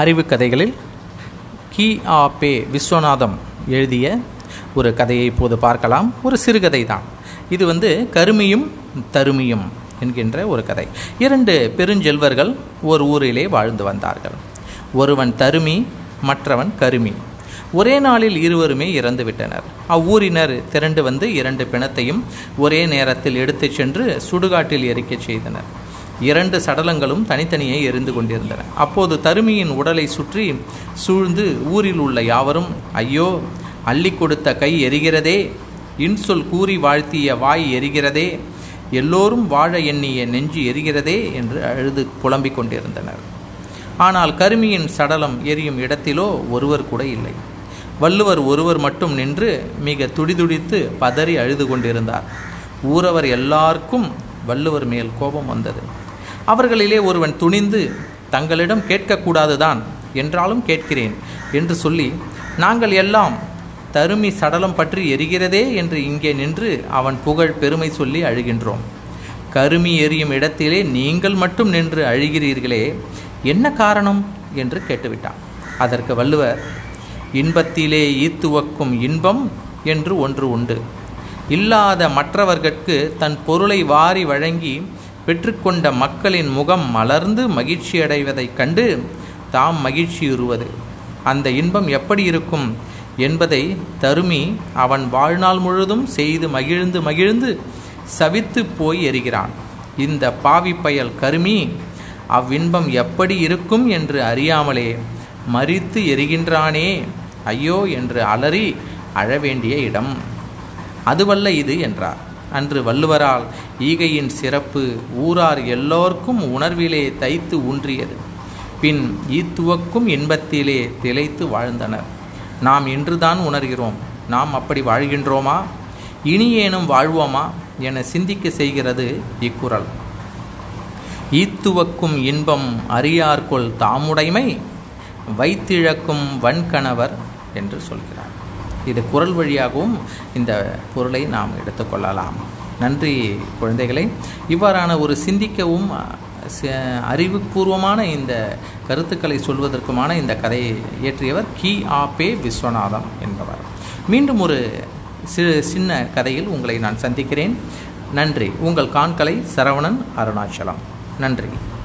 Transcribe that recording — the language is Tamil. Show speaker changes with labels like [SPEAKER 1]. [SPEAKER 1] அறிவு கதைகளில் கி ஆ பே விஸ்வநாதம் எழுதிய ஒரு கதையை இப்போது பார்க்கலாம் ஒரு சிறுகதை தான் இது வந்து கருமியும் தருமியும் என்கின்ற ஒரு கதை இரண்டு பெருஞ்செல்வர்கள் ஒரு ஊரிலே வாழ்ந்து வந்தார்கள் ஒருவன் தருமி மற்றவன் கருமி ஒரே நாளில் இருவருமே இறந்துவிட்டனர் அவ்வூரினர் திரண்டு வந்து இரண்டு பிணத்தையும் ஒரே நேரத்தில் எடுத்துச் சென்று சுடுகாட்டில் எரிக்கச் செய்தனர் இரண்டு சடலங்களும் தனித்தனியே எரிந்து கொண்டிருந்தன அப்போது தருமியின் உடலை சுற்றி சூழ்ந்து ஊரில் உள்ள யாவரும் ஐயோ அள்ளி கொடுத்த கை எரிகிறதே இன்சொல் கூறி வாழ்த்திய வாய் எரிகிறதே எல்லோரும் வாழ எண்ணிய நெஞ்சு எரிகிறதே என்று அழுது புலம்பிக் கொண்டிருந்தனர் ஆனால் கருமியின் சடலம் எரியும் இடத்திலோ ஒருவர் கூட இல்லை வள்ளுவர் ஒருவர் மட்டும் நின்று மிக துடிதுடித்து பதறி அழுது கொண்டிருந்தார் ஊரவர் எல்லாருக்கும் வள்ளுவர் மேல் கோபம் வந்தது அவர்களிலே ஒருவன் துணிந்து தங்களிடம் கேட்கக்கூடாதுதான் என்றாலும் கேட்கிறேன் என்று சொல்லி நாங்கள் எல்லாம் தருமி சடலம் பற்றி எரிகிறதே என்று இங்கே நின்று அவன் புகழ் பெருமை சொல்லி அழுகின்றோம் கருமி எரியும் இடத்திலே நீங்கள் மட்டும் நின்று அழுகிறீர்களே என்ன காரணம் என்று கேட்டுவிட்டான் அதற்கு வள்ளுவர் இன்பத்திலே ஈத்துவக்கும் இன்பம் என்று ஒன்று உண்டு இல்லாத மற்றவர்கட்கு தன் பொருளை வாரி வழங்கி பெற்றுக்கொண்ட மக்களின் முகம் மலர்ந்து மகிழ்ச்சியடைவதைக் கண்டு தாம் மகிழ்ச்சியுறுவது அந்த இன்பம் எப்படி இருக்கும் என்பதை தருமி அவன் வாழ்நாள் முழுதும் செய்து மகிழ்ந்து மகிழ்ந்து சவித்து போய் எறிகிறான் இந்த பாவி பயல் கருமி அவ்வின்பம் எப்படி இருக்கும் என்று அறியாமலே மறித்து எரிகின்றானே ஐயோ என்று அலறி அழவேண்டிய இடம் அதுவல்ல இது என்றார் அன்று வள்ளுவரால் ஈகையின் சிறப்பு ஊரார் எல்லோர்க்கும் உணர்விலே தைத்து ஊன்றியது பின் ஈத்துவக்கும் இன்பத்திலே திளைத்து வாழ்ந்தனர் நாம் இன்றுதான் உணர்கிறோம் நாம் அப்படி வாழ்கின்றோமா இனியேனும் வாழ்வோமா என சிந்திக்க செய்கிறது இக்குறள் ஈத்துவக்கும் இன்பம் அறியார்கொள் தாமுடைமை வைத்திழக்கும் வன்கணவர் என்று சொல்கிறார் இது குரல் வழியாகவும் இந்த பொருளை நாம் எடுத்துக்கொள்ளலாம் நன்றி குழந்தைகளை இவ்வாறான ஒரு சிந்திக்கவும் அறிவுபூர்வமான இந்த கருத்துக்களை சொல்வதற்குமான இந்த கதையை இயற்றியவர் கி ஆ பே விஸ்வநாதம் என்பவர் மீண்டும் ஒரு சிறு சின்ன கதையில் உங்களை நான் சந்திக்கிறேன் நன்றி உங்கள் காண்களை சரவணன் அருணாச்சலம் நன்றி